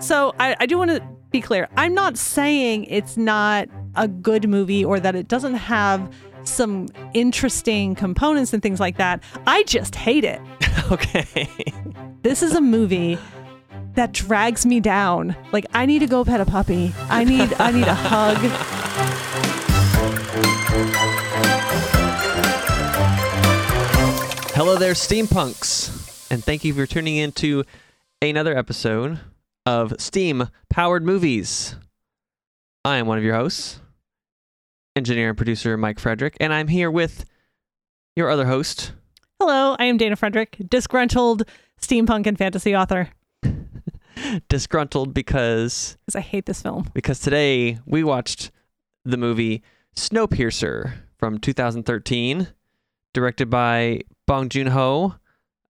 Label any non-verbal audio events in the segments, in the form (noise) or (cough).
So I, I do want to be clear. I'm not saying it's not a good movie or that it doesn't have some interesting components and things like that. I just hate it. (laughs) okay. This is a movie that drags me down. Like I need to go pet a puppy. I need I need a hug. Hello there, steampunks, and thank you for tuning in to another episode of Steam Powered Movies. I am one of your hosts, engineer and producer Mike Fraedrich, and I'm here with your other host, Hello, I am Dana Fraedrich, disgruntled steampunk and fantasy author. (laughs) disgruntled because Because I hate this film. because today we watched the movie Snowpiercer from 2013, directed by Bong Joon Ho,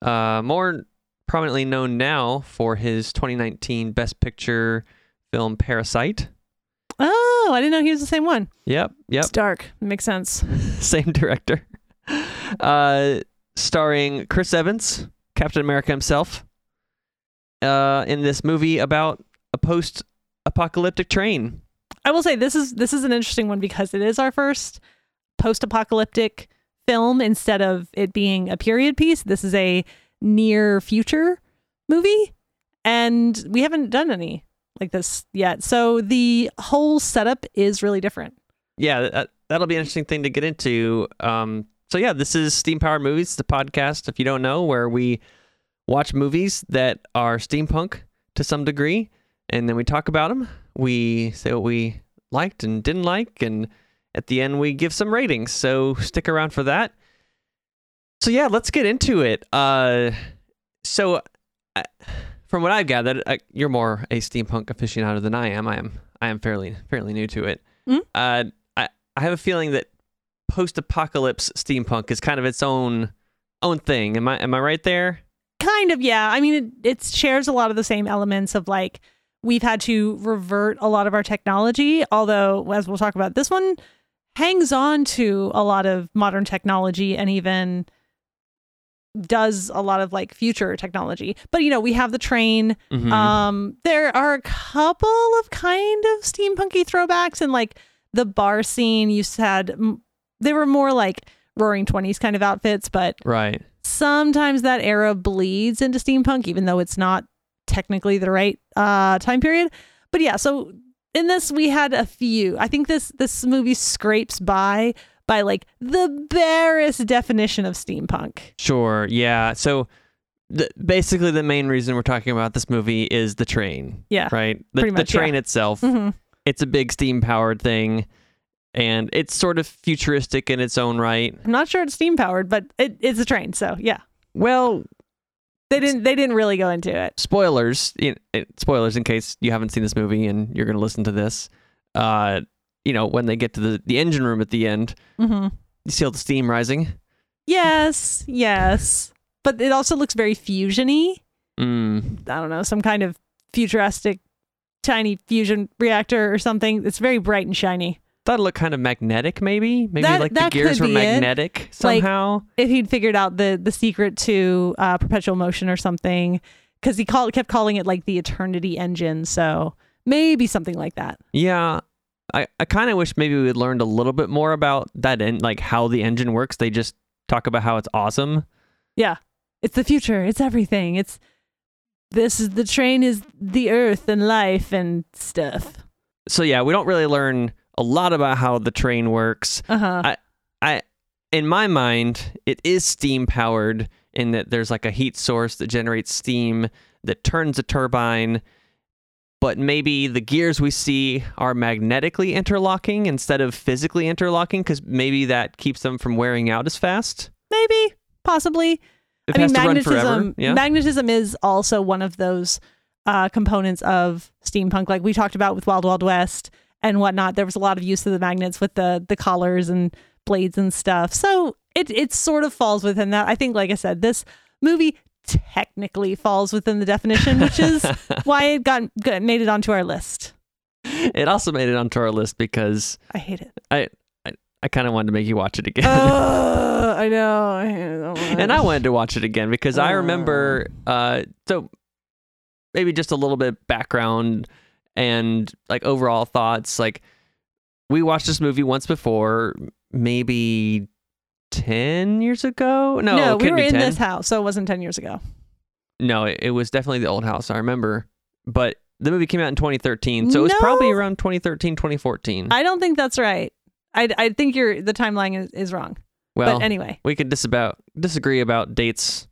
uh, more prominently known now for his 2019 Best Picture film Parasite. Oh, I didn't know he was the same one. Yep, yep, It's dark. Makes sense. (laughs) same director. Uh, starring Chris Evans, Captain America himself, uh, in this movie about a post-apocalyptic train. I will say this is this is an interesting one because it is our first post-apocalyptic film instead of it being a period piece. This is a near future movie and we haven't done any like this yet. So the whole setup is really different. yeah, that, that'll be an interesting thing to get into. Um, so yeah, this is Steam Powered Movies, the podcast, if you don't know, where we watch movies that are steampunk to some degree, and then we talk about them. We say what we liked and didn't like, and at the end we give some ratings. So stick around for that. So yeah, let's get into it. Uh, so I, from what I've gathered, I, you're more a steampunk aficionado than I am. I am I am fairly fairly new to it. Mhm. Uh, I I have a feeling that post-apocalypse steampunk is kind of its own own thing. Am I am I right there? Kind of, yeah. I mean, it, it shares a lot of the same elements of like we've had to revert a lot of our technology, although, as we'll talk about, this one hangs on to a lot of modern technology and even does a lot of like future technology. But, you know, we have the train. Mhm. Um, there are a couple of kind of steampunky throwbacks, and like the bar scene, you said m- they were more like roaring 20s kind of outfits, but right. sometimes that era bleeds into steampunk even though it's not technically the right uh time period but yeah so in this we had a few i think this this movie scrapes by by like the barest definition of steampunk Sure. Yeah. So the, basically the main reason we're talking about this movie is the train, yeah right? The, Pretty the much, yeah. train itself. hmm It's a big steam powered thing and it's sort of futuristic in its own right. i'm not sure it's steam powered but it, it's a train so yeah Well, they didn't they didn't really go into it spoilers know, spoilers in case you haven't seen this movie and you're going to listen to this uh you know when they get to the, the engine room at the end hmm you see all the steam rising yes yes but it also looks very fusiony mm. I don't know, some kind of futuristic tiny fusion reactor or something. It's very bright and shiny. That look kind of magnetic maybe maybe That- like the gears were be it. magnetic somehow If he'd figured out the the secret to uh, perpetual motion or something, because he called kept calling it like the eternity engine. So maybe something like that. yeah i, I kind of wish maybe we had learned a little bit more about that and like how the engine works they just talk about how it's awesome Yeah, it's the future. It's everything. It's this is the train is the earth and life and stuff. so yeah we don't really learn a lot about how the train works Uh huh. I I in my mind, it is steam powered in that there's like a heat source that generates steam that turns a turbine, but maybe the gears we see are magnetically interlocking instead of physically interlocking because maybe that keeps them from wearing out as fast. maybe, possibly. It I mean, magnetism. Yeah. Magnetism is also one of those uh, components of steampunk, like we talked about with Wild Wild West and whatnot. There was a lot of use of the magnets with the the collars and blades and stuff. So it it sort of falls within that. I think, like I said, this movie technically falls within the definition, which is (laughs) why it got, made it onto our list. it also made it onto our list because I hate it. I I kind of wanted to make you watch it again. oh, (laughs) I know. I hate it so much. and I wanted to watch it again because I Oh. remember. Uh, so maybe just a little bit background and like overall thoughts. Like we watched this movie once before, maybe ten years ago. No, no it we were in 10. this house, so it wasn't 10 years ago. No, it, it was definitely the old house. I remember, but the movie came out in 2013, so it was probably around 2013, 2014. I don't think that's right. I, I think you're the timeline is, is wrong. well, but anyway, we could disavow disagree about dates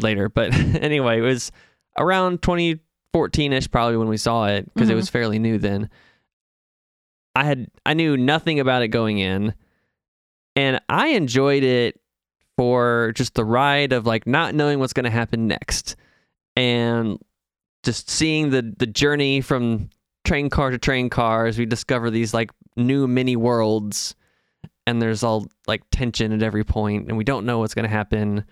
later, but (laughs) anyway, it was around 2014ish probably when we saw it because it Mhm. was fairly new then. I had I knew nothing about it going in, and I enjoyed it for just the ride of like not knowing what's going to happen next, and just seeing the the journey from train car to train car as we discover these like new mini worlds and there's all like tension at every point and we don't know what's going to happen.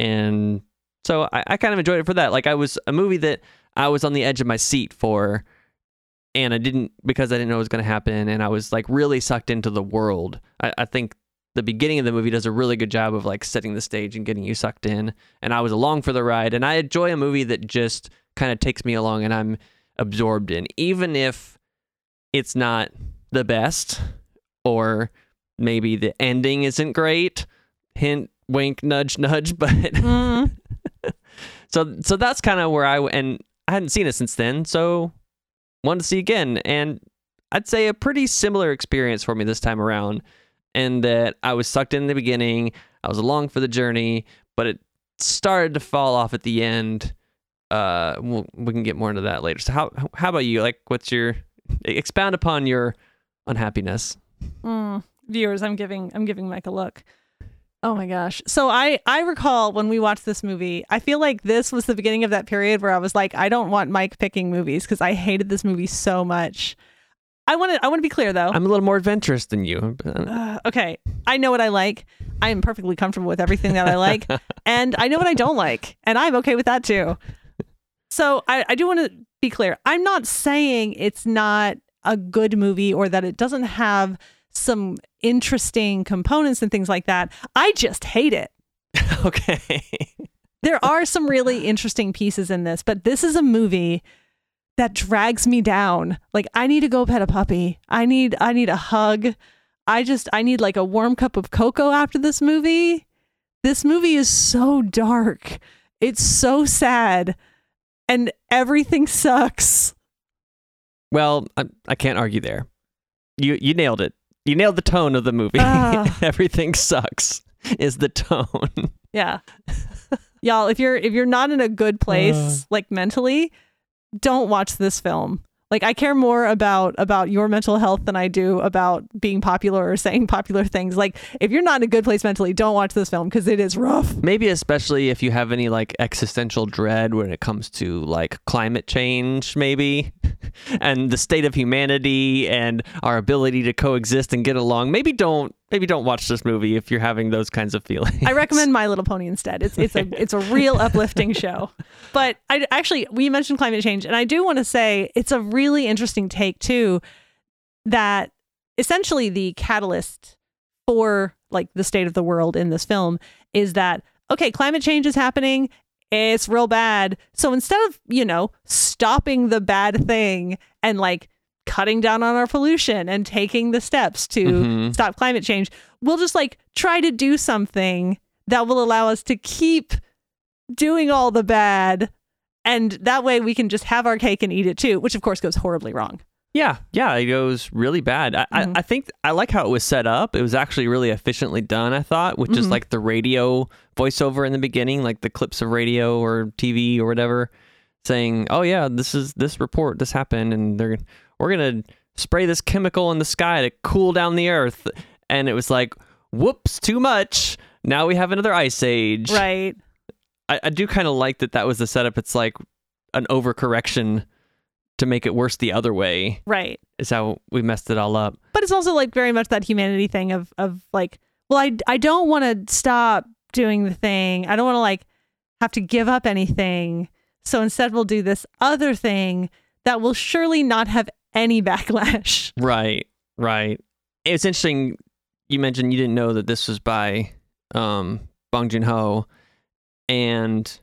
And so I, I kind of enjoyed it for that. Like i was a movie that i was on the edge of my seat for and i didn't because i didn't know what was going to happen and i was like really sucked into the world. I, I think the beginning of the movie does a really good job of like setting the stage and getting you sucked in. And i was along for the ride and i enjoy a movie that just kind of takes me along and i'm absorbed in even if it's not the best or maybe the ending isn't great. Hint wink nudge nudge (laughs) but Mm. (laughs) so so that's kind of where i and i hadn't seen it since then so wanted to see again. And i'd say a pretty similar experience for me this time around and that i was sucked in the beginning i was along for the journey but it started to fall off at the end uh we'll, we can get more into that later so how how about you like what's your expound upon your unhappiness Mm. Viewers, I'm giving I'm giving Mike a look. Oh my gosh. So I I recall when we watched this movie, I feel like this was the beginning of that period where I was like, I don't want Mike picking movies because I hated this movie so much. I want to I want to be clear though. i'm a little more adventurous than you Uh, okay, I know what I like. I am perfectly comfortable with everything that I like, (laughs) and I know what I don't like, and I'm okay with that too. So I, I do want to be clear. I'm not saying it's not a good movie or that it doesn't have some interesting components and things like that. I just hate it. (laughs) okay There are some really interesting pieces in this, but this is a movie that drags me down. Like I need to go pet a puppy. I need I need a hug. I just I need like a warm cup of cocoa after this movie. This movie is so dark. It's so sad and everything sucks. Well, I, I can't argue there. You you nailed it. You nailed the tone of the movie. Ah. (laughs) Everything sucks is the tone. Yeah. Y'all, if you're if you're not in a good place like mentally, don't watch this film. Like I care more about about your mental health than I do about being popular or saying (laughs) popular things. Like if you're not in a good place mentally, don't watch this film because it is rough. Maybe especially if you have any like existential dread when it comes to like climate change, maybe, and the state of humanity and our ability to coexist and get along. Maybe don't maybe don't watch this movie if you're having those kinds of feelings. I recommend My Little Pony instead. It's it's a (laughs) it's a real uplifting show. But I actually we mentioned climate change, and I do want to say it's a really interesting take too. That essentially the catalyst for like the state of the world in this film is that okay, climate change is happening. It's real bad. So instead of you know stopping the bad thing and like cutting down on our pollution and taking the steps to Mhm. stop climate change, we'll just like try to do something that will allow us to keep doing all the bad. And that way we can just have our cake and eat it too, which of course goes horribly wrong. Yeah, yeah, it goes really bad. I, Mhm. I, I think I like how it was set up. It was actually really efficiently done, I thought, with just Mhm. like the radio voiceover in the beginning, like the clips of radio or TV or whatever, saying, "Oh yeah, this is this report, this happened, and they're we're gonna spray this chemical in the sky to cool down the earth," and it was like, "Whoops, too much." Now we have another ice age. Right. I, I do kind of like that. That was the setup. It's like an overcorrection to make it worse the other way Right. is how we messed it all up. But it's also like very much that humanity thing of of like, well, I I don't want to stop doing the thing. I don't want to like have to give up anything. So instead we'll do this other thing that will surely not have any backlash. (laughs) Right, right. It's interesting. You mentioned you didn't know that this was by um, Bong Joon Ho, and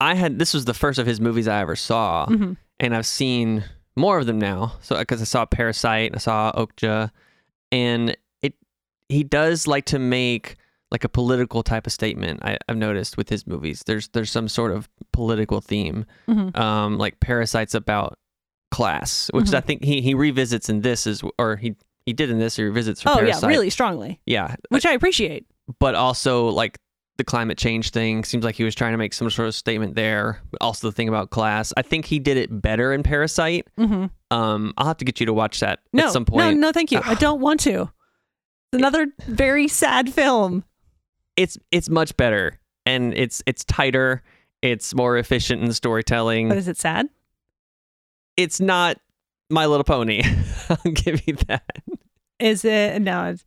I had this was the first of his movies I ever saw, Mhm. And I've seen more of them now. So because I saw Parasite, I saw Okja, and it he does like to make like a political type of statement. I, I've noticed with his movies, there's there's some sort of political theme. Mhm. Um, like Parasite's about class, which Mhm. I think he he revisits in this is or he he did in this. He revisits for Oh Parasite. yeah, really strongly, yeah, which I appreciate. but also like the climate change thing seems like he was trying to make some sort of statement there. Also the thing about class, I think he did it better in Parasite. hmm Um, I'll have to get you to watch that No, at some point. no, no, thank you. I (sighs) don't want to. It's another very sad film. It's it's much better and it's it's tighter. It's more efficient in storytelling. But is it sad? It's not My Little Pony. (laughs) I'll give you that. Is it no? It's,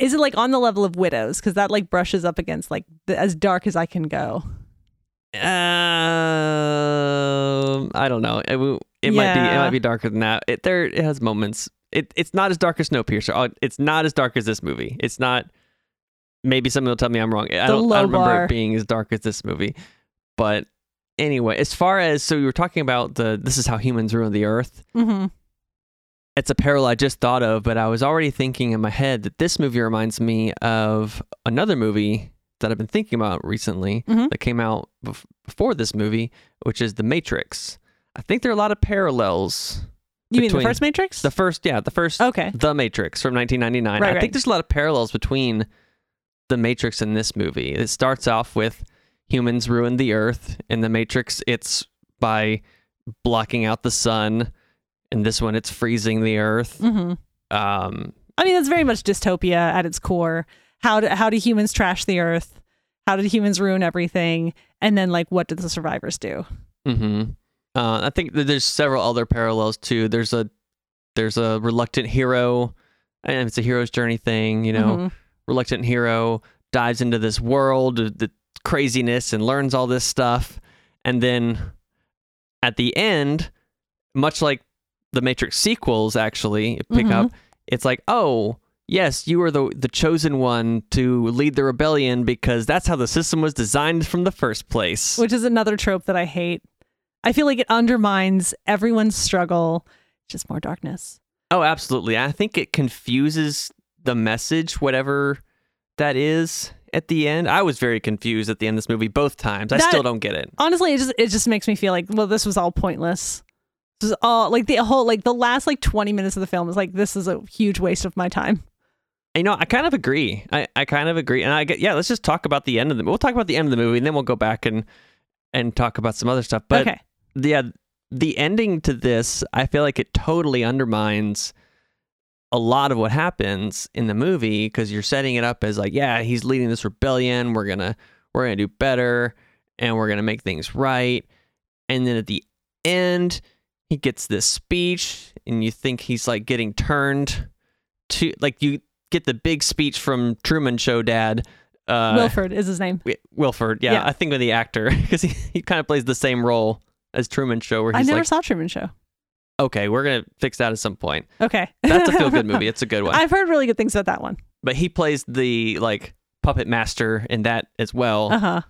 is it like on the level of Widows? Because that like brushes up against like the, as dark as I can go. Um, I don't know. It, it might be it might be darker than that. It there it has moments. It it's not as dark as Snowpiercer. It's not as dark as this movie. It's not. Maybe somebody will tell me I'm wrong. I don't, I don't remember it being as dark as this movie. But anyway, as far as so you were talking about the this is how humans ruin the earth. Mm-hmm. It's a parallel I just thought of, but I was already thinking in my head that this movie reminds me of another movie that I've been thinking about recently Mhm. that came out bef- before this movie, which is The Matrix. I think there are a lot of parallels. You mean the first Matrix? The first, yeah, the first, okay. The Matrix from 1999. Right, I right. think there's a lot of parallels between The Matrix and this movie. It starts off with humans ruin the earth. In The Matrix, it's by blocking out the sun. In this one, it's freezing the earth. hmm Um, I mean, that's very much dystopia at its core. How do how do humans trash the earth? How did humans ruin everything? And then like, what did the survivors do? hmm Uh, I think that there's several other parallels too. There's a there's a reluctant hero, and it's a hero's journey thing. You know, Mhm. reluctant hero dives into this world, the craziness, and learns all this stuff, and then at the end, much like the Matrix sequels, actually pick Mhm. up, it's like, oh. Yes, you were the the chosen one to lead the rebellion because that's how the system was designed from the first place. which is another trope that I hate. I feel like it undermines everyone's struggle. Just more darkness. Oh, absolutely. I think it confuses the message, whatever that is at the end. I was very confused at the end of this movie both times. I That- still don't get it. Honestly, it just it just makes me feel like, well, this was all pointless. This is all like the whole like the last like twenty minutes of the film is like this is a huge waste of my time. You know, I kind of agree. I, I kind of agree. And I get, yeah, let's just talk about the end of the We'll talk about the end of the movie and then we'll go back and and talk about some other stuff. But okay. yeah, the ending to this, I feel like it totally undermines a lot of what happens in the movie because you're setting it up as like, yeah, he's leading this rebellion. We're gonna we're gonna do better and we're gonna make things right. And then at the end, he gets this speech, and you think he's like getting turned to like you get the big speech from Truman Show Dad. Uh, Wilford is his name. Wilford, yeah, Yeah. I think with the actor (laughs) because he, he kind of plays the same role as Truman Show, where I never like, saw Truman Show. okay, we're gonna fix that at some point. Okay. That's a feel good (laughs) movie. It's a good one. I've heard really good things about that one. but he plays the like puppet master in that as well. Uh huh.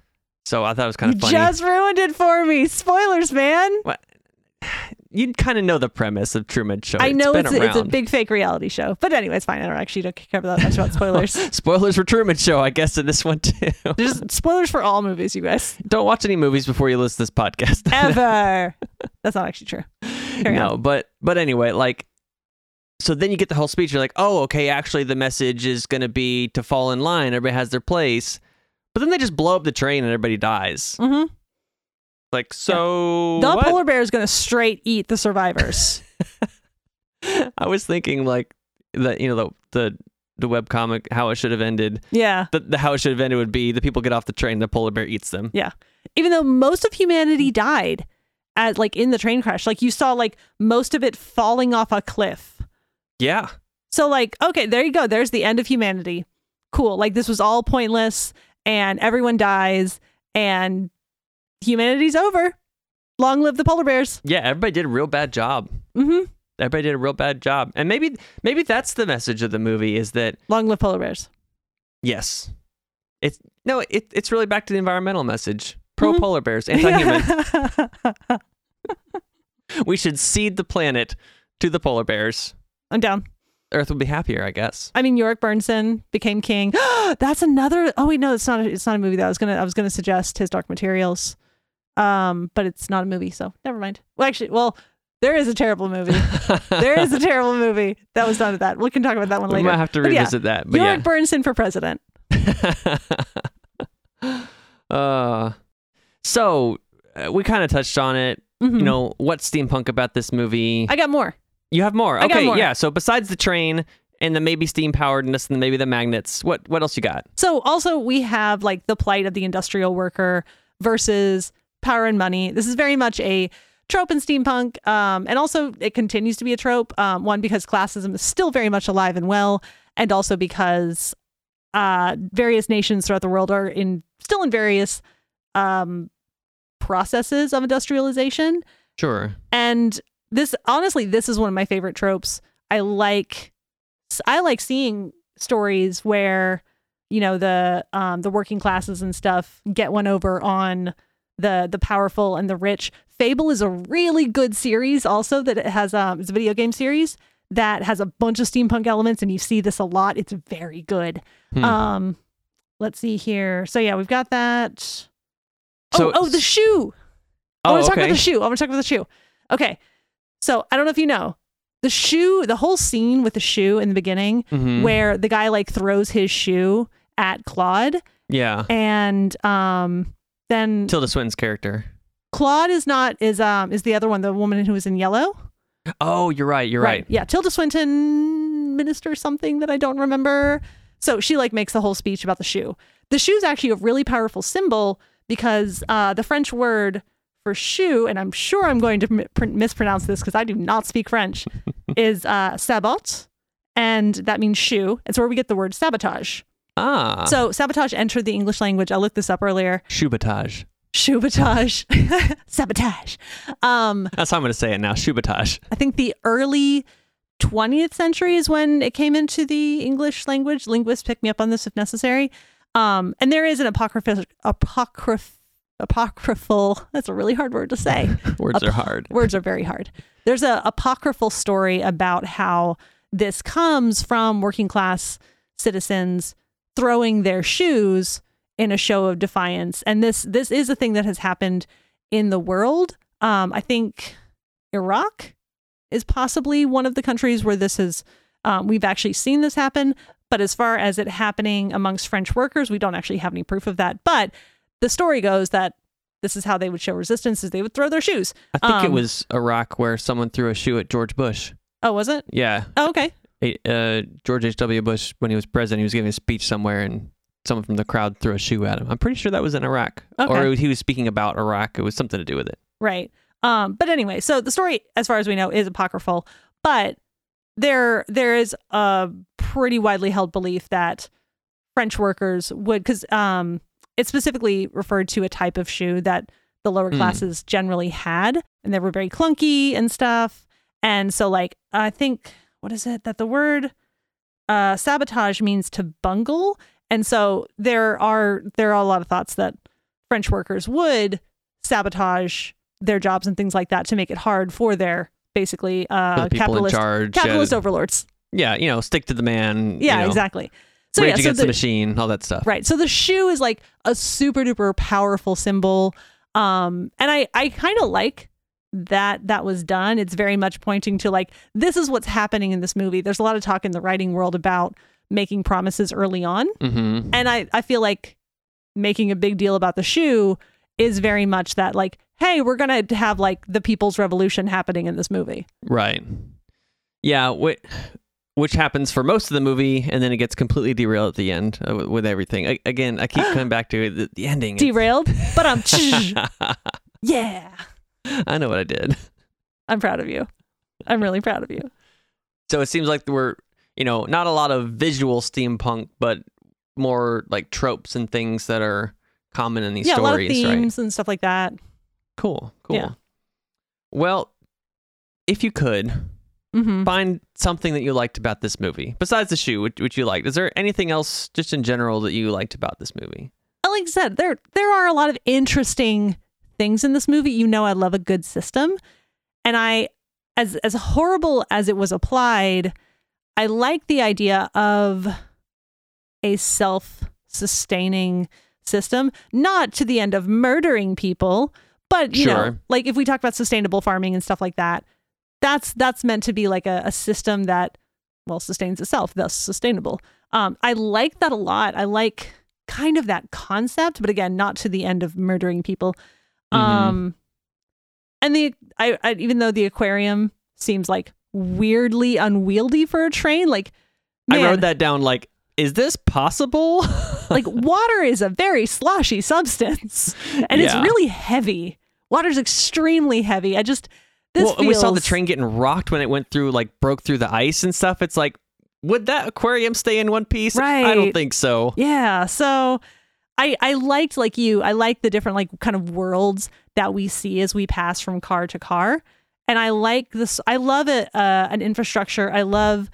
So I thought it was kind You of funny. just ruined it for me. Spoilers, man. You kind of know the premise of Truman Show. I know been it's a, it's a big fake reality show, but anyway, it's fine. I don't actually don't care that much about spoilers. (laughs) Spoilers for Truman Show, I guess, in this one too. There's spoilers for all movies, you guys. Don't watch any movies before you listen to this podcast. (laughs) Ever. That's not actually true. Carry no, on. but but anyway, like so then you get the whole speech, you're like, oh, okay, actually the message is gonna be to fall in line, everybody has their place. But then they just blow up the train and everybody dies. hmm Like, so The what? polar bear is going to straight eat the survivors. (laughs) I was thinking like that, you know, the the the webcomic how it should have ended. yeah. The, the how it should have ended would be the people get off the train, the polar bear eats them. Yeah. Even though most of humanity died at like in the train crash, like you saw like most of it falling off a cliff. Yeah. So like, okay, there you go. There's the end of humanity. Cool. Like this was all pointless and everyone dies and humanity's over. Long live the polar bears. Yeah, everybody did a real bad job. Mm-hmm. Everybody did a real bad job. And maybe maybe that's the message of the movie is that Long live polar bears. Yes. It's no, it, it's really back to the environmental message. Pro Mhm. polar bears, anti-human. (laughs) we should cede the planet to the polar bears. I'm down. Earth would be happier, I guess. I mean, Iorek Byrnison became king. (gasps) That's another. Oh wait, no, it's not. A, it's not a movie. That I was gonna. I was gonna suggest his Dark Materials, um, but it's not a movie, so never mind. Well, actually, well, there is a terrible movie. there is a (laughs) terrible movie that was done at that. We can talk about that one later. we might have to But yeah, revisit that. But Iorek Byrnison for president. (laughs) uh, so uh, we kind of touched on it. Mhm. You know, what's steampunk about this movie? I got more. you have more. Okay, more. yeah. So besides the train and the maybe steam poweredness and maybe the magnets, what what else you got? So also we have like the plight of the industrial worker versus power and money. This is very much a trope in steampunk, um, and also it continues to be a trope. Um, one because classism is still very much alive and well, and also because uh, various nations throughout the world are in still in various um, processes of industrialization. Sure. And this honestly, this is one of my favorite tropes. I like I like seeing stories where you know the um the working classes and stuff get one over on the the powerful and the rich. Fable is a really good series also that it has um it's a video game series that has a bunch of steampunk elements and you see this a lot. It's very good. Hmm. Um let's see here. So yeah, we've got that. So- oh, oh, the shoe. I oh, want to talk about the shoe. I want to talk about the shoe. Okay. So I don't know if you know the shoe, the whole scene with the shoe in the beginning Mhm. where the guy like throws his shoe at Claude Yeah. and um then Tilda Swinton's character. Claude is not is um is the other one, the woman who was in yellow. Oh, you're right. You're right. Yeah. Tilda Swinton minister something that I don't remember. So she like makes the whole speech about the shoe. The shoe is actually a really powerful symbol because uh, the French word for shoe, and I'm sure I'm going to pr- mispronounce this because I do not speak French, (laughs) is uh, sabot, and that means shoe. It's where we get the word sabotage. Ah. So sabotage entered the English language. I looked this up earlier. Shubatage. Shoebatage, (laughs) (laughs) sabotage. Um, That's how I'm going to say it now. Shubatage. I think the early 20th century is when it came into the English language. Linguists pick me up on this if necessary. Um, and there is an apocryphal, apocryph, apocryphal. That's a really hard word to say. (laughs) Words are hard. Words are very hard. There's a apocryphal story about how this comes from working class citizens throwing their shoes in a show of defiance. And this this is a thing that has happened in the world. Um, I think Iraq is possibly one of the countries where this is um, we've actually seen this happen. But as far as it happening amongst French workers, we don't actually have any proof of that. But the story goes that this is how they would show resistance: is they would throw their shoes. I think it Um, was Iraq where someone threw a shoe at George Bush. Oh, was it? Yeah. Oh, okay. Uh, George H.W. Bush, when he was president, he was giving a speech somewhere and someone from the crowd threw a shoe at him. I'm pretty sure that was in Iraq. Okay. Or he was speaking about Iraq. It was something to do with it. Right. Um, but anyway, so the story, as far as we know, is apocryphal, but there there is a pretty widely held belief that French workers would, because um, it specifically referred to a type of shoe that the lower Hmm. classes generally had, and they were very clunky and stuff. And so, like, I think what is it that the word uh, sabotage means to bungle, and so there are there are a lot of thoughts that French workers would sabotage their jobs and things like that to make it hard for their basically uh, the capitalist charge. capitalist uh, overlords. yeah, you know, stick to the man. Yeah, you know, exactly. So rage yeah, so against the, the machine, all that stuff. right. So the shoe is like a super duper powerful symbol, um, and I I kind of like that that was done. It's very much pointing to like this is what's happening in this movie. There's a lot of talk in the writing world about making promises early on, Mm-hmm. and I I feel like making a big deal about the shoe is very much that like hey we're gonna have like the people's revolution happening in this movie Right. Yeah, which, which happens for most of the movie, and then it gets completely derailed at the end uh, with, everything. I, again, I keep coming (gasps) back to. The, the ending. derailed but i'm (laughs) yeah I know what I did. i'm proud of you i'm really proud of you So it seems like we're, you know, not a lot of visual steampunk, but more like tropes and things that are common in these yeah a lot of stories, right? themes and stuff like that Cool, cool. Yeah. Well, if you could hmm find something that you liked about this movie besides the shoe, which, which you liked, is there anything else just in general that you liked about this movie? like I said, there there are a lot of interesting things in this movie. You know, I love a good system, and I, as as horrible as it was applied, I like the idea of a self sustaining system, not to the end of murdering people, but you know, like if we talk about sustainable farming and stuff like that, that's that's meant to be like a, a system that well sustains itself, thus sustainable. Um, I like that a lot. I like kind of that concept, but again, not to the end of murdering people. Mhm. Um, and the I, I even though the aquarium seems like weirdly unwieldy for a train, like I wrote that down like, is this possible? (laughs) like water is a very sloshy substance, and it's really heavy. Water's extremely heavy. I just this well, and we saw the train getting rocked when it went through, like, broke through the ice and stuff. It's like, would that aquarium stay in one piece? Right. I don't think so. Yeah. So I I liked like you, I like the different like kind of worlds that we see as we pass from car to car. And I like this I love it uh an infrastructure. I love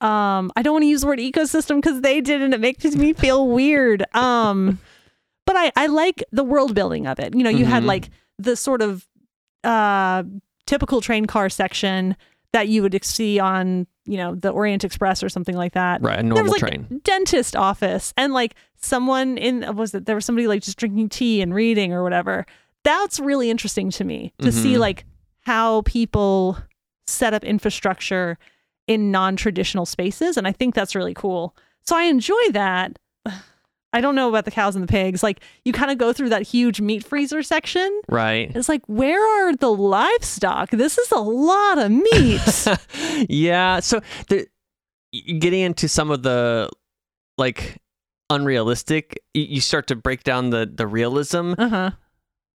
um I don't want to use the word ecosystem because they did and it makes me feel weird. Um but I I like the world building of it. You know, you had Mhm. like the sort of uh typical train car section that you would see on, you know, the Orient Express or something like that Right, a there normal was like train. dentist office and like someone in was it there was somebody like just drinking tea and reading or whatever that's really interesting to me to see Mhm. like how people set up infrastructure in non-traditional spaces and i think that's really cool so i enjoy that i don't know about the cows and the pigs like you kind of go through that huge meat freezer section Right. it's like where are the livestock this is a lot of meat (laughs) yeah. So the, getting into some of the like unrealistic, you, you start to break down the the realism. uh-huh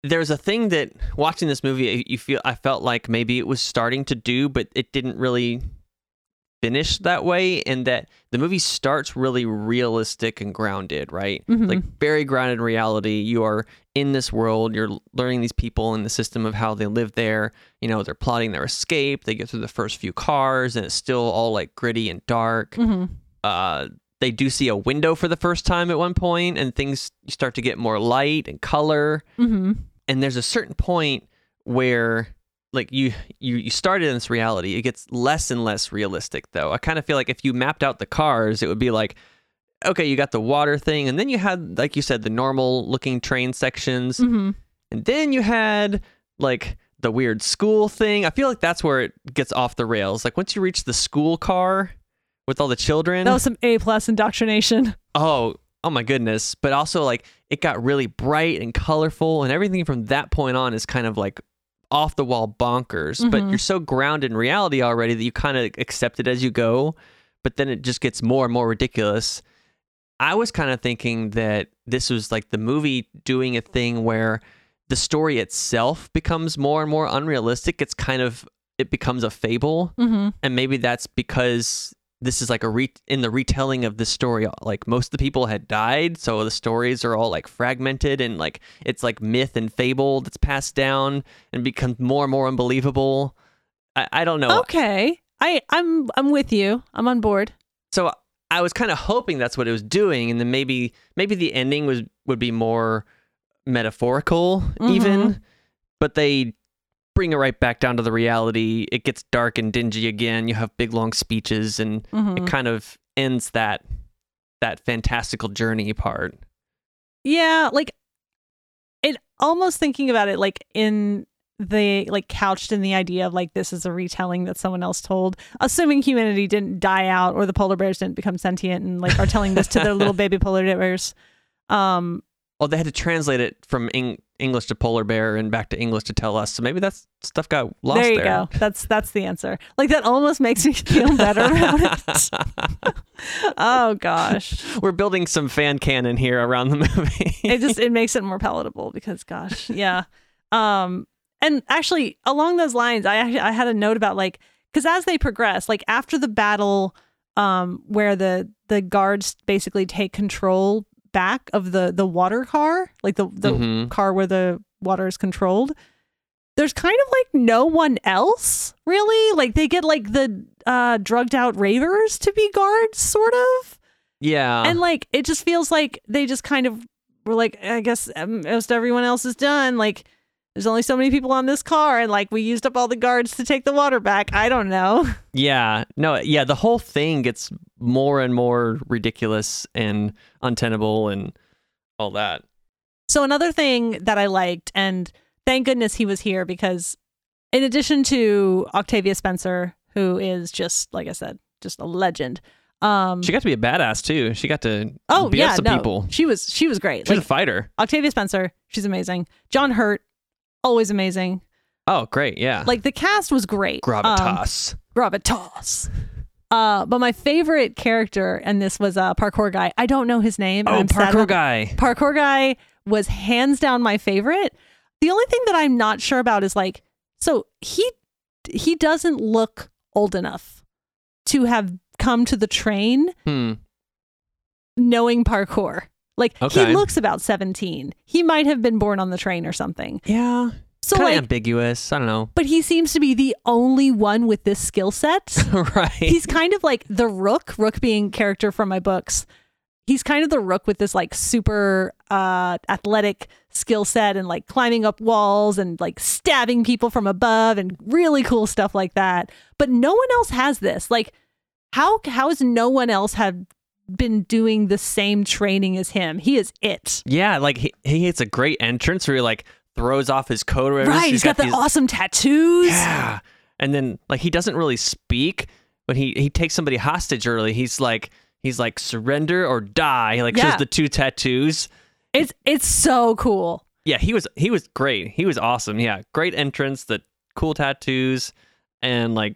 There's a thing that watching this movie, you feel I felt like maybe it was starting to do, but it didn't really finish that way. And that the movie starts really realistic and grounded, right? Mhm. Like very grounded in reality. You are in this world. You're learning these people and the system of how they live there. You know, they're plotting their escape. They get through the first few cars, and it's still all like gritty and dark. hmm Uh, they do see a window for the first time at one point, and things start to get more light and color. hmm And there's a certain point where like you you you started in this reality it gets less and less realistic though. I kind of feel like if you mapped out the cars it would be like okay you got the water thing and then you had like you said the normal looking train sections. Hmm and then you had like the weird school thing. I feel like that's where it gets off the rails. Like once you reach the school car with all the children that was some a plus indoctrination. Oh oh my goodness. But also like it got really bright and colorful and everything from that point on is kind of like off the wall bonkers but Mhm. you're so grounded in reality already that you kind of accept it as you go but then it just gets more and more ridiculous. I was kind of thinking that this was like the movie doing a thing where the story itself becomes more and more unrealistic. It's kind of it becomes a fable. Hmm and maybe that's because this is like a re- in the retelling of this story uh, like most of the people had died so the stories are all like fragmented and like it's like myth and fable that's passed down and becomes more and more unbelievable i, I don't know Okay. I I'm I'm with you. I'm on board. so i was kind of hoping that's what it was doing and then maybe maybe the ending was would be more metaphorical even mm-hmm. but they bring it right back down to the reality it gets dark and dingy again you have big long speeches and Mhm. it kind of ends that that fantastical journey part. Yeah, like it almost thinking about it like in the like couched in the idea of like this is a retelling that someone else told, assuming humanity didn't die out or the polar bears didn't become sentient and like are telling this to their little (laughs) baby polar bears. Um Oh, they had to translate it from Eng- English to polar bear and back to English to tell us. So maybe that stuff got lost there you there. go. That's that's the answer. Like that almost makes me feel better (laughs) about it. Oh gosh. We're building some fan canon here around the movie. it just it makes it more palatable because gosh yeah um and actually along those lines i actually i had a note about like because as they progress like after the battle um where the the guards basically take control back of the the water car like the the Mhm. car where the water is controlled there's kind of like no one else really like they get like the uh drugged out ravers to be guards sort of yeah. and like it just feels like they just kind of we're like, I guess um, most everyone else is done. Like, there's only so many people on this car, and like we used up all the guards to take the water back. I don't know. (laughs) Yeah, no, yeah, the whole thing gets more and more ridiculous and untenable and all that. So another thing that I liked, and thank goodness he was here because, in addition to Octavia Spencer, who is just like I said, just a legend. Um, She got to be a badass too. She got to oh beat yeah, some no, people. she was she was great. She's Like a fighter. Octavia Spencer, she's amazing. John Hurt, always amazing. Oh, great, yeah. Like the cast was great. Um, gravitas. Uh, but my favorite character, and this was a parkour guy. I don't know his name. oh, I'm parkour guy. Parkour guy was hands down my favorite. The only thing that I'm not sure about is like, so he he doesn't look old enough to have come to the train Hmm. knowing parkour. Like Okay. he looks about 17. He might have been born on the train or something. Yeah. So kind of like, ambiguous. I don't know. but he seems to be the only one with this skill set. (laughs) right. he's kind of like the rook rook being character from my books he's kind of the rook with this like super uh athletic skill set and like climbing up walls and like stabbing people from above and really cool stuff like that but no one else has this like how how has no one else have been doing the same training as him he is it yeah, like he, he hits a great entrance where he like throws off his coat or right he's got, the these- awesome tattoos Yeah. And then like he doesn't really speak, but he he takes somebody hostage early. He's like he's like surrender or die. He like Yeah. shows the two tattoos. it's it's so cool Yeah, he was he was great. He was awesome. Yeah, great entrance, the cool tattoos and like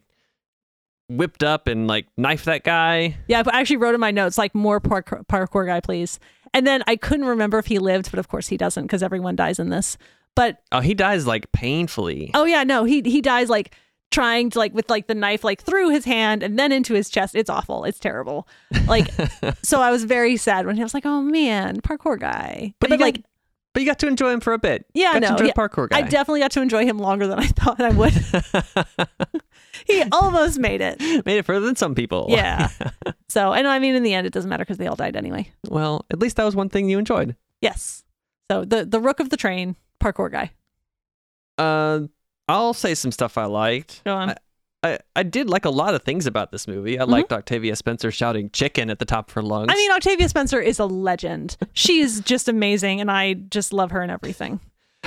whipped up and like knifed that guy. Yeah, but I actually wrote in my notes like more parkour, parkour guy, please. And then I couldn't remember if he lived, but of course he doesn't because everyone dies in this. But Oh, he dies like painfully. oh yeah, no, he he dies like trying to like with like the knife like through his hand and then into his chest. It's awful. It's terrible. Like (laughs) so I was very sad when he was like, "Oh man, parkour guy." But But, got- like But you got to enjoy him for a bit. Yeah, got no, yeah. parkour guy. I definitely got to enjoy him longer than I (laughs) thought I would. (laughs) he almost made it. Made it further than some people. Yeah. So, and I mean in the end it doesn't matter cuz they all died anyway. well, at least that was one thing you enjoyed. Yes. So the the rook of the train, parkour guy. Uh, I'll say some stuff I liked. Go on. I, I, I did like a lot of things about this movie. I Mhm. liked Octavia Spencer shouting chicken at the top of her lungs. I mean, Octavia Spencer is a legend. She's just amazing, and I just love her and everything.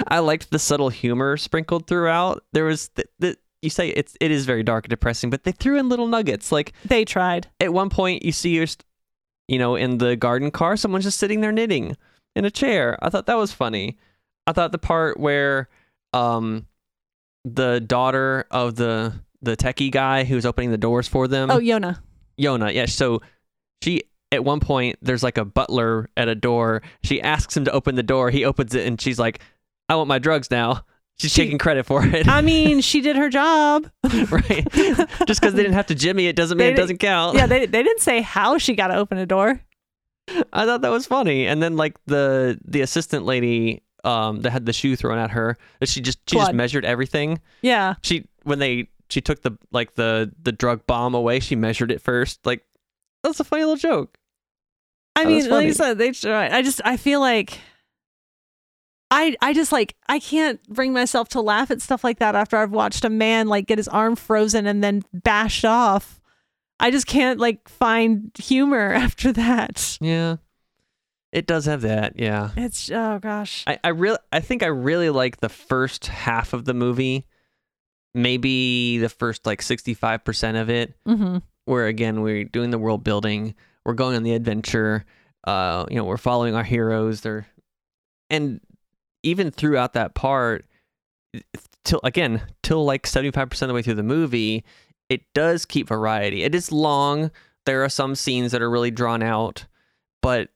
I liked the subtle humor sprinkled throughout. There was the, the you say it's it is very dark and depressing, but they threw in little nuggets. Like They tried. at one point, you see your, st- you know, in the garden car, someone's just sitting there knitting in a chair. I thought that was funny. I thought the part where, um, the daughter of the the techie guy who's opening the doors for them. Oh, Yona. Yona, yeah. So she at one point there's like a butler at a door. She asks him to open the door. He opens it and she's like, "I want my drugs now." She's She- taking credit for it, I mean, (laughs) she did her job. right? (laughs) Just because they didn't have to jimmy it doesn't mean it doesn't count. Yeah, they, they didn't say how she got to open a door. I thought that was funny. And then like the the assistant lady um that had the shoe thrown at her, that she just she just measured everything. Yeah. She when they she took the like the the drug bomb away, she measured it first. Like that's a funny little joke. I That mean, like I said, they tried. I just, I feel like. I, I just like I can't bring myself to laugh at stuff like that after I've watched a man like get his arm frozen and then bashed off. I just can't like find humor (laughs) after that. Yeah. It does have that, yeah. It's oh gosh. I, I really I think I really like the first half of the movie. Maybe the first like sixty five percent of it. Mm-hmm. where again we're doing the world building we're going on the adventure uh you know we're following our heroes they're and even throughout that part till again till like 75% of the way through the movie it does keep variety it is long there are some scenes that are really drawn out but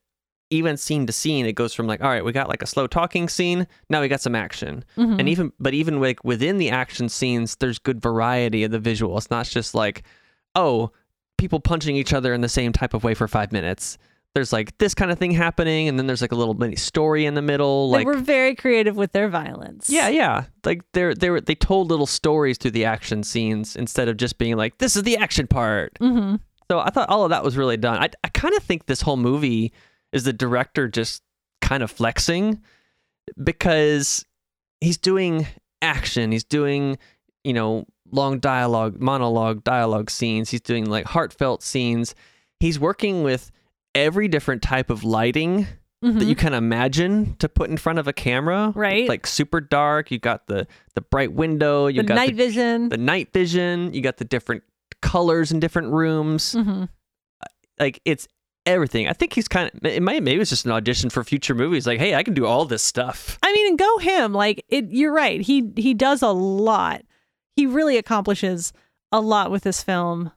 even scene to scene it goes from like all right we got like a slow talking scene now we got some action Mm-hmm. and even but even like within the action scenes there's good variety of the visual it's not just like oh people punching each other in the same type of way for five minutes there's like this kind of thing happening and then there's like a little mini story in the middle they like were very creative with their violence. yeah yeah like they're they were they told little stories through the action scenes instead of just being like this is the action part Mm-hmm. so i thought all of that was really done i, I kind of think this whole movie is the director just kind of flexing because he's doing action. He's doing, you know, long dialogue, monologue, dialogue scenes. He's doing like heartfelt scenes. He's working with every different type of lighting that you can imagine to put in front of a camera. Mm-hmm. Right. Like super dark. You got the the bright window. You the got night the, vision. the night vision. You got the different colors in different rooms. hmm Like it's everything. I think he's kind of. It might maybe it was just an audition for future movies. Like, hey, I can do all this stuff. I mean, and go him. Like it. You're right. He he does a lot. He really accomplishes a lot with this film.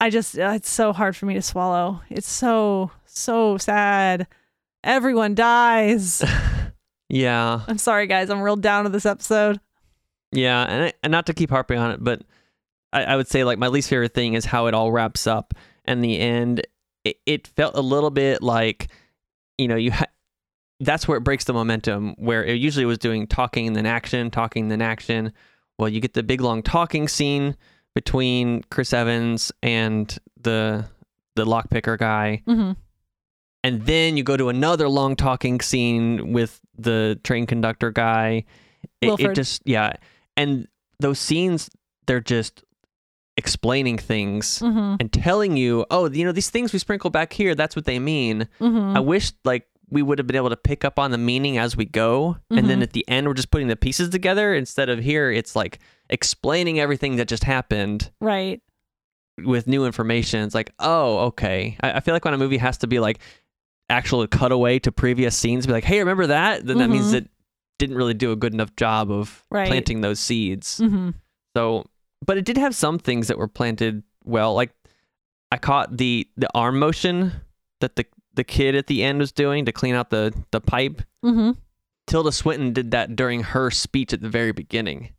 I just uh, it's so hard for me to swallow. It's so so sad. Everyone dies. (laughs) Yeah, I'm sorry, guys. I'm real down to this episode. yeah, and I, and not to keep harping on it, but I, I would say like my least favorite thing is how it all wraps up. And the end, it, it felt a little bit like, you know, you ha- that's where it breaks the momentum. Where it usually was doing talking and then action, talking then action. Well, you get the big long talking scene between Chris Evans and the the lockpicker guy, hmm and then you go to another long talking scene with the train conductor guy. It, it just yeah, and those scenes they're just explaining things hmm and telling you, oh, you know, these things we sprinkle back here, that's what they mean. hmm I wish like we would have been able to pick up on the meaning as we go, and then Mhm. at the end we're just putting the pieces together instead of here. It's like explaining everything that just happened Right. with new information. It's like, oh, okay. I, I feel like when a movie has to be like actual cutaway to previous scenes, be like, hey, remember that? Then that means Mhm. it didn't really do a good enough job of Right. planting those seeds. hmm So, but it did have some things that were planted well. Like I caught the the arm motion that the the kid at the end was doing to clean out the the pipe. hmm Tilda Swinton did that during her speech at the very beginning.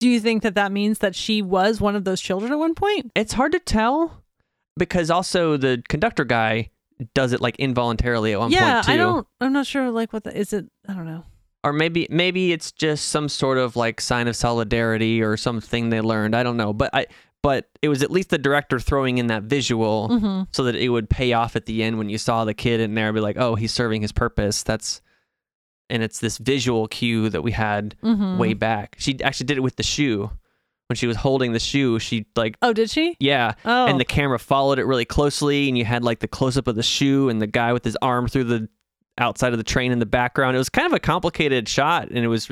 Do you think that that means that she was one of those children at one point? It's hard to tell because also the conductor guy does it like involuntarily at one yeah, point too. I don't. I'm not sure. Like, what the, is it? I don't know. Or maybe maybe it's just some sort of like sign of solidarity or something they learned. I don't know, but I but it was at least the director throwing in that visual hmm so that it would pay off at the end when you saw the kid in there be like, "Oh, he's serving his purpose." That's and it's this visual cue that we had hmm way back. She actually did it with the shoe. When she was holding the shoe, she like Oh, did she? yeah, Oh, and the camera followed it really closely and you had like the close up of the shoe and the guy with his arm through the outside of the train in the background. It was kind of a complicated shot and it was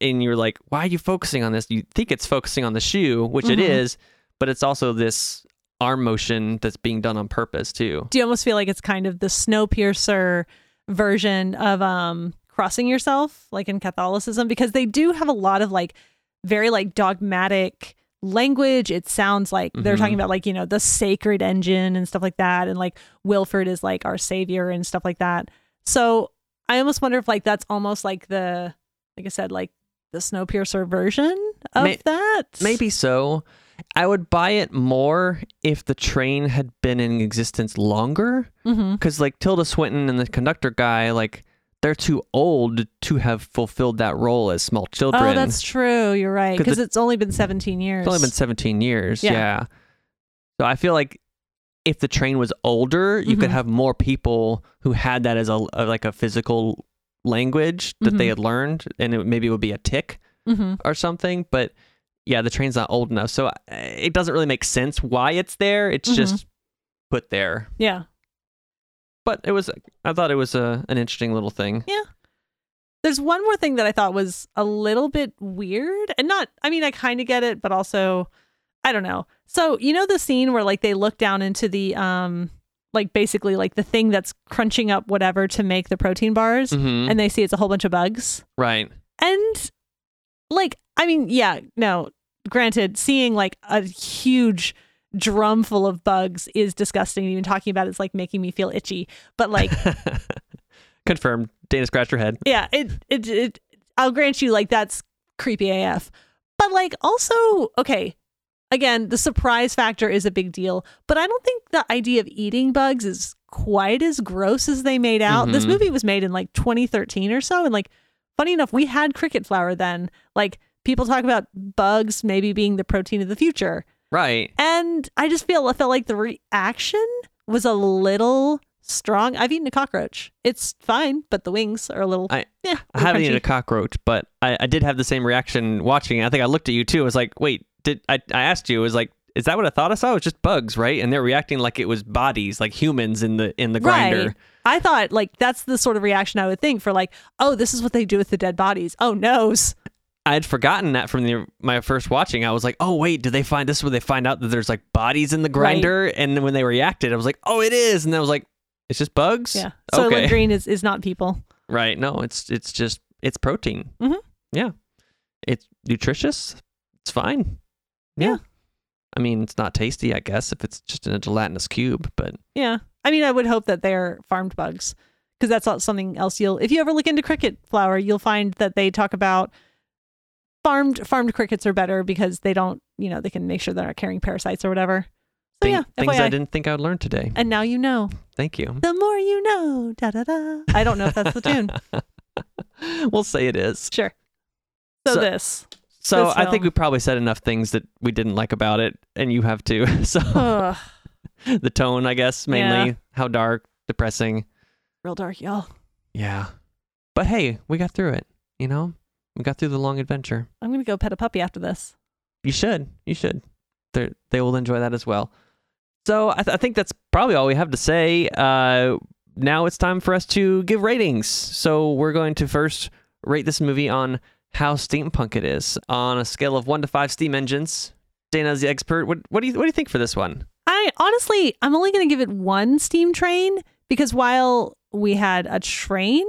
and you're like, "Why are you focusing on this?" You think it's focusing on the shoe, which it Mhm. is, but it's also this arm motion that's being done on purpose too. do you almost feel like it's kind of the Snowpiercer version of um crossing yourself, like in Catholicism, because they do have a lot of like very like dogmatic language. It sounds like they're Mhm. talking about like you know the sacred engine and stuff like that, and like Wilford is like our savior and stuff like that. So I almost wonder if like that's almost like the like I said like the Snowpiercer version of May- that. Maybe so. I would buy it more if the train had been in existence longer. Mm-hmm. Because, like, Tilda Swinton and the conductor guy, like, they're too old to have fulfilled that role as small oh, children. Oh, that's true. You're right. because it's only been 17 years. It's only been 17 years. Yeah. Yeah. So I feel like if the train was older, you could Mhm. have more people who had that as a, a- like a physical language that they Mhm. had learned, and it, maybe it would be a tick hmm or something. But yeah, the train's not old enough, so uh, it doesn't really make sense why it's there. It's Mhm. just put there. Yeah. But it was. I thought it was a, an interesting little thing. Yeah. There's one more thing that I thought was a little bit weird and not, I mean, I kind of get it, but also, I don't know. So, you know, the scene where like they look down into the, um, like basically like the thing that's crunching up whatever to make the protein bars Mhm. and they see it's a whole bunch of bugs. right. And like, I mean, yeah, no, granted, seeing like a huge drum full of bugs is disgusting. Even talking about it's like making me feel itchy. But like, (laughs) Confirmed. Dana scratched her head. yeah, it, it, it, I'll grant you, like, that's creepy AF. But like, also, okay, again, the surprise factor is a big deal, but I don't think the idea of eating bugs is quite as gross as they made out. This Mhm. movie was made in like 2013 or so. And like, funny enough, we had cricket flour then. Like, people talk about bugs maybe being the protein of the future. Right. And I just feel I felt like the reaction was a little strong. I've eaten a cockroach. It's fine, but the wings are a little. I- yeah, I haven't crunchy. eaten a cockroach, but I, I did have the same reaction watching it. I think I looked at you too. I was like, wait, did I, I asked you, it was like, is that what I thought I saw? It was just bugs, right? And they're reacting like it was bodies, like humans in the in the grinder. Right. I thought like that's the sort of reaction I would think for like, oh, this is what they do with the dead bodies. Oh, nose. I had forgotten that from the my first watching. I was like, oh wait, did they find this where they find out that there's like bodies in the grinder? And then when they reacted, I was like, oh, it is. And then I was like, it's just bugs. Yeah. Soylent Okay. Green is, is not people. Right. No, it's it's just it's protein. Mm-hmm. Yeah. It's nutritious. It's fine. Yeah. I mean, it's not tasty, I guess, if it's just in a gelatinous cube, but Yeah. I mean, I would hope that they're farmed bugs because that's not something else you'll, if you ever look into cricket flour, you'll find that they talk about farmed farmed crickets are better because they don't, you know, they can make sure they're not carrying parasites or whatever. So yeah, things FYI. I didn't think I would learn today. and now you know. Thank you. The more you know. Da da da. I don't know if that's the tune. (laughs) we'll say it is. Sure. So, So- this. So I think we probably said enough things that we didn't like about it, and you have too. (laughs) So (laughs) the tone, I guess, mainly how dark, depressing. real dark, y'all. Yeah. But hey, we got through it. You know, we got through the long adventure. I'm gonna go pet a puppy after this. You should. You should. They they will enjoy that as well. So I, th- I think that's probably all we have to say. Uh, now it's time for us to give ratings. So we're going to first rate this movie on how steampunk it is on a scale of one to five steam engines. Dana's the expert. What what do you what do you think for this one? I honestly, I'm only going to give it one steam train because while we had a train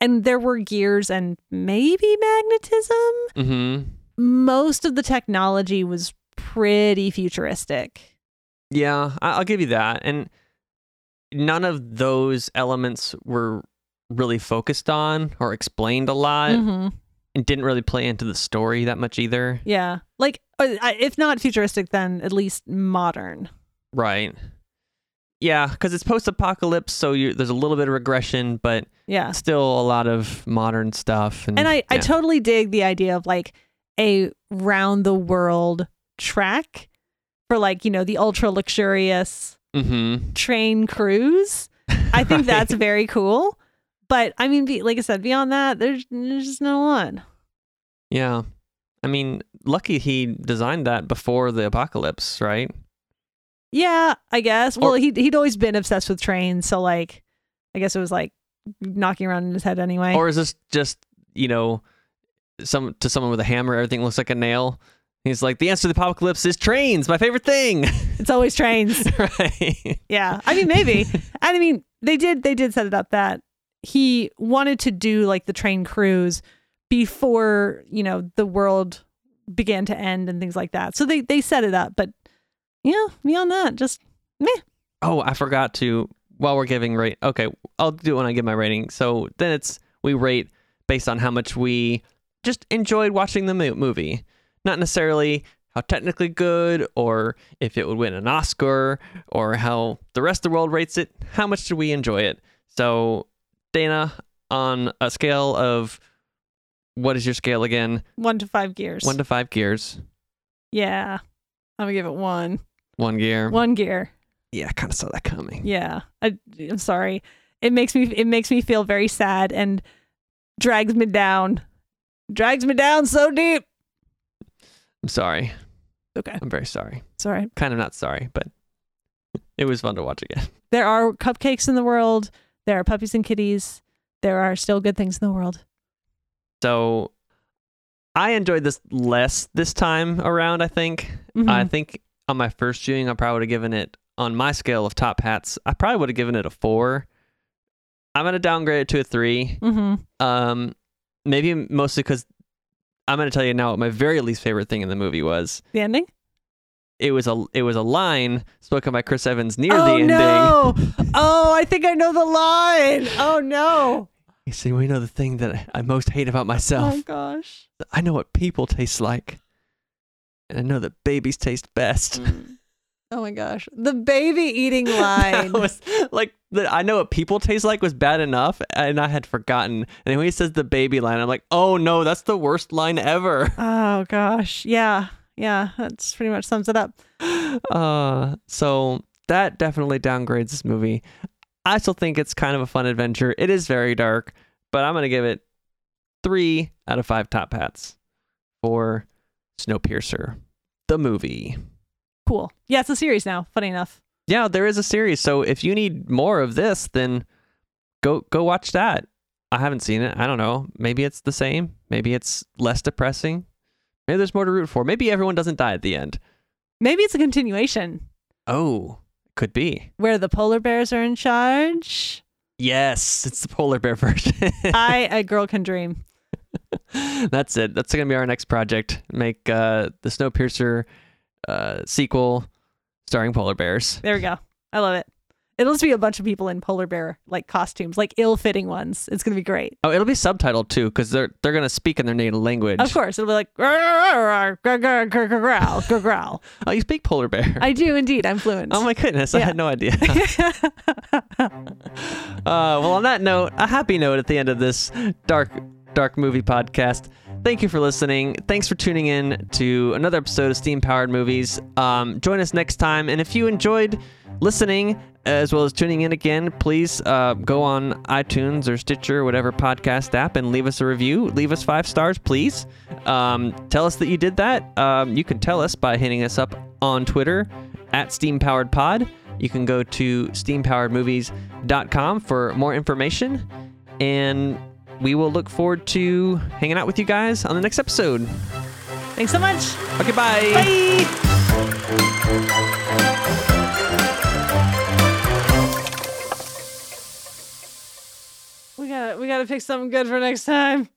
and there were gears and maybe magnetism, Mm-hmm. most of the technology was pretty futuristic. Yeah, I'll give you that. And none of those elements were really focused on or explained a lot, hmm and didn't really play into the story that much either. Yeah. Like, uh, if not futuristic, then at least modern. Right. Yeah, because it's post-apocalypse, so you, there's a little bit of regression, but Yeah. still a lot of modern stuff. And, And I, I totally dig the idea of like a round the world track for like, you know, the ultra luxurious Mhm. train cruise. I think (laughs) that's very cool. But I mean, be, like I said, beyond that, there's, there's just no one. yeah. I mean, lucky he designed that before the apocalypse, right? Yeah, I guess. Well, Or- he'd, he'd always been obsessed with trains. So, like, I guess it was like knocking around in his head anyway. Or is this just you know, some to someone with a hammer, everything looks like a nail? He's like, the answer to the apocalypse is trains, my favorite thing. (laughs) it's always trains. right. yeah. I mean, maybe. (laughs) I mean, they did, they did set it up that he wanted to do like the train cruise before, you know, the world began to end and things like that. So they, they set it up. But yeah, beyond that, just Oh, I forgot to. While we're giving rate, okay, I'll do it when I give my rating. So then it's we rate based on how much we just enjoyed watching the movie, not necessarily how technically good or if it would win an Oscar or how the rest of the world rates it. How much did we enjoy it? So Dana, on a scale of what is your scale again? one to five gears. One to five gears. yeah. I'm going to give it one. One gear. One gear. Yeah, I kind of saw that coming. Yeah. I, I'm sorry. It makes me it makes me feel very sad and drags me down. Drags me down so deep. I'm sorry. Okay. I'm very sorry. Sorry. kind of not sorry, but (laughs) it was fun to watch again. There are cupcakes in the world. There are puppies and kitties. There are still good things in the world. So I enjoyed this less this time around, I think. Mhm. I think on my first viewing, I probably would have given it, on my scale of top hats, I probably would have given it a four. I'm going to downgrade it to a three. Mhm. Um, maybe mostly because I'm going to tell you now what my very least favorite thing in the movie was. The ending? It was a it was a line spoken by Chris Evans near oh the ending. no! oh, I think I know the line. Oh no! You see, we know the thing that I most hate about myself. Oh gosh. I know what people taste like. And I know that babies taste best. Mm. Oh my gosh. The baby eating (laughs) line. was like the I know what people taste like was bad enough and I had forgotten. And when he says the baby line, I'm like, oh no, that's the worst line ever. oh gosh. Yeah. Yeah. That's pretty much sums it up. (gasps) Uh so that definitely downgrades this movie. I still think it's kind of a fun adventure. It is very dark, but I'm gonna give it three out of five top hats for Snowpiercer, the movie. Cool. Yeah, it's a series now. Funny enough. Yeah, there is a series. So if you need more of this, then go go watch that. I haven't seen it. I don't know. Maybe it's the same. Maybe it's less depressing. Maybe there's more to root for. Maybe everyone doesn't die at the end. Maybe it's a continuation Oh, could be. where the polar bears are in charge. Yes, it's the polar bear (laughs) version. I, a girl can dream. (laughs) That's it. That's gonna be our next project. Make uh, the Snowpiercer uh, sequel starring polar bears. There we go. I love it. It'll just be a bunch of people in polar bear like costumes, like ill-fitting ones. It's gonna be great. Oh, it'll be subtitled too, because they're they're gonna speak in their native language. Of course, it'll be like growl, growl. Oh, you speak polar bear. I do indeed. I'm fluent. Oh my goodness, I had no idea. (laughs) (laughs) uh, well, on that note, a happy note at the end of this dark, dark movie podcast. Thank you for listening. Thanks for tuning in to another episode of Steam Powered Movies. Um, join us next time. And if you enjoyed listening as well as tuning in again, please uh, go on iTunes or Stitcher, or whatever podcast app, and leave us a review. Leave us five stars, please. Um, tell us that you did that. Um, you can tell us by hitting us up on Twitter at Steam Powered Pod. You can go to steampoweredmovies.com for more information. And we will look forward to hanging out with you guys on the next episode. Thanks so much. Okay, bye. Bye. Gotta we gotta pick something good for next time.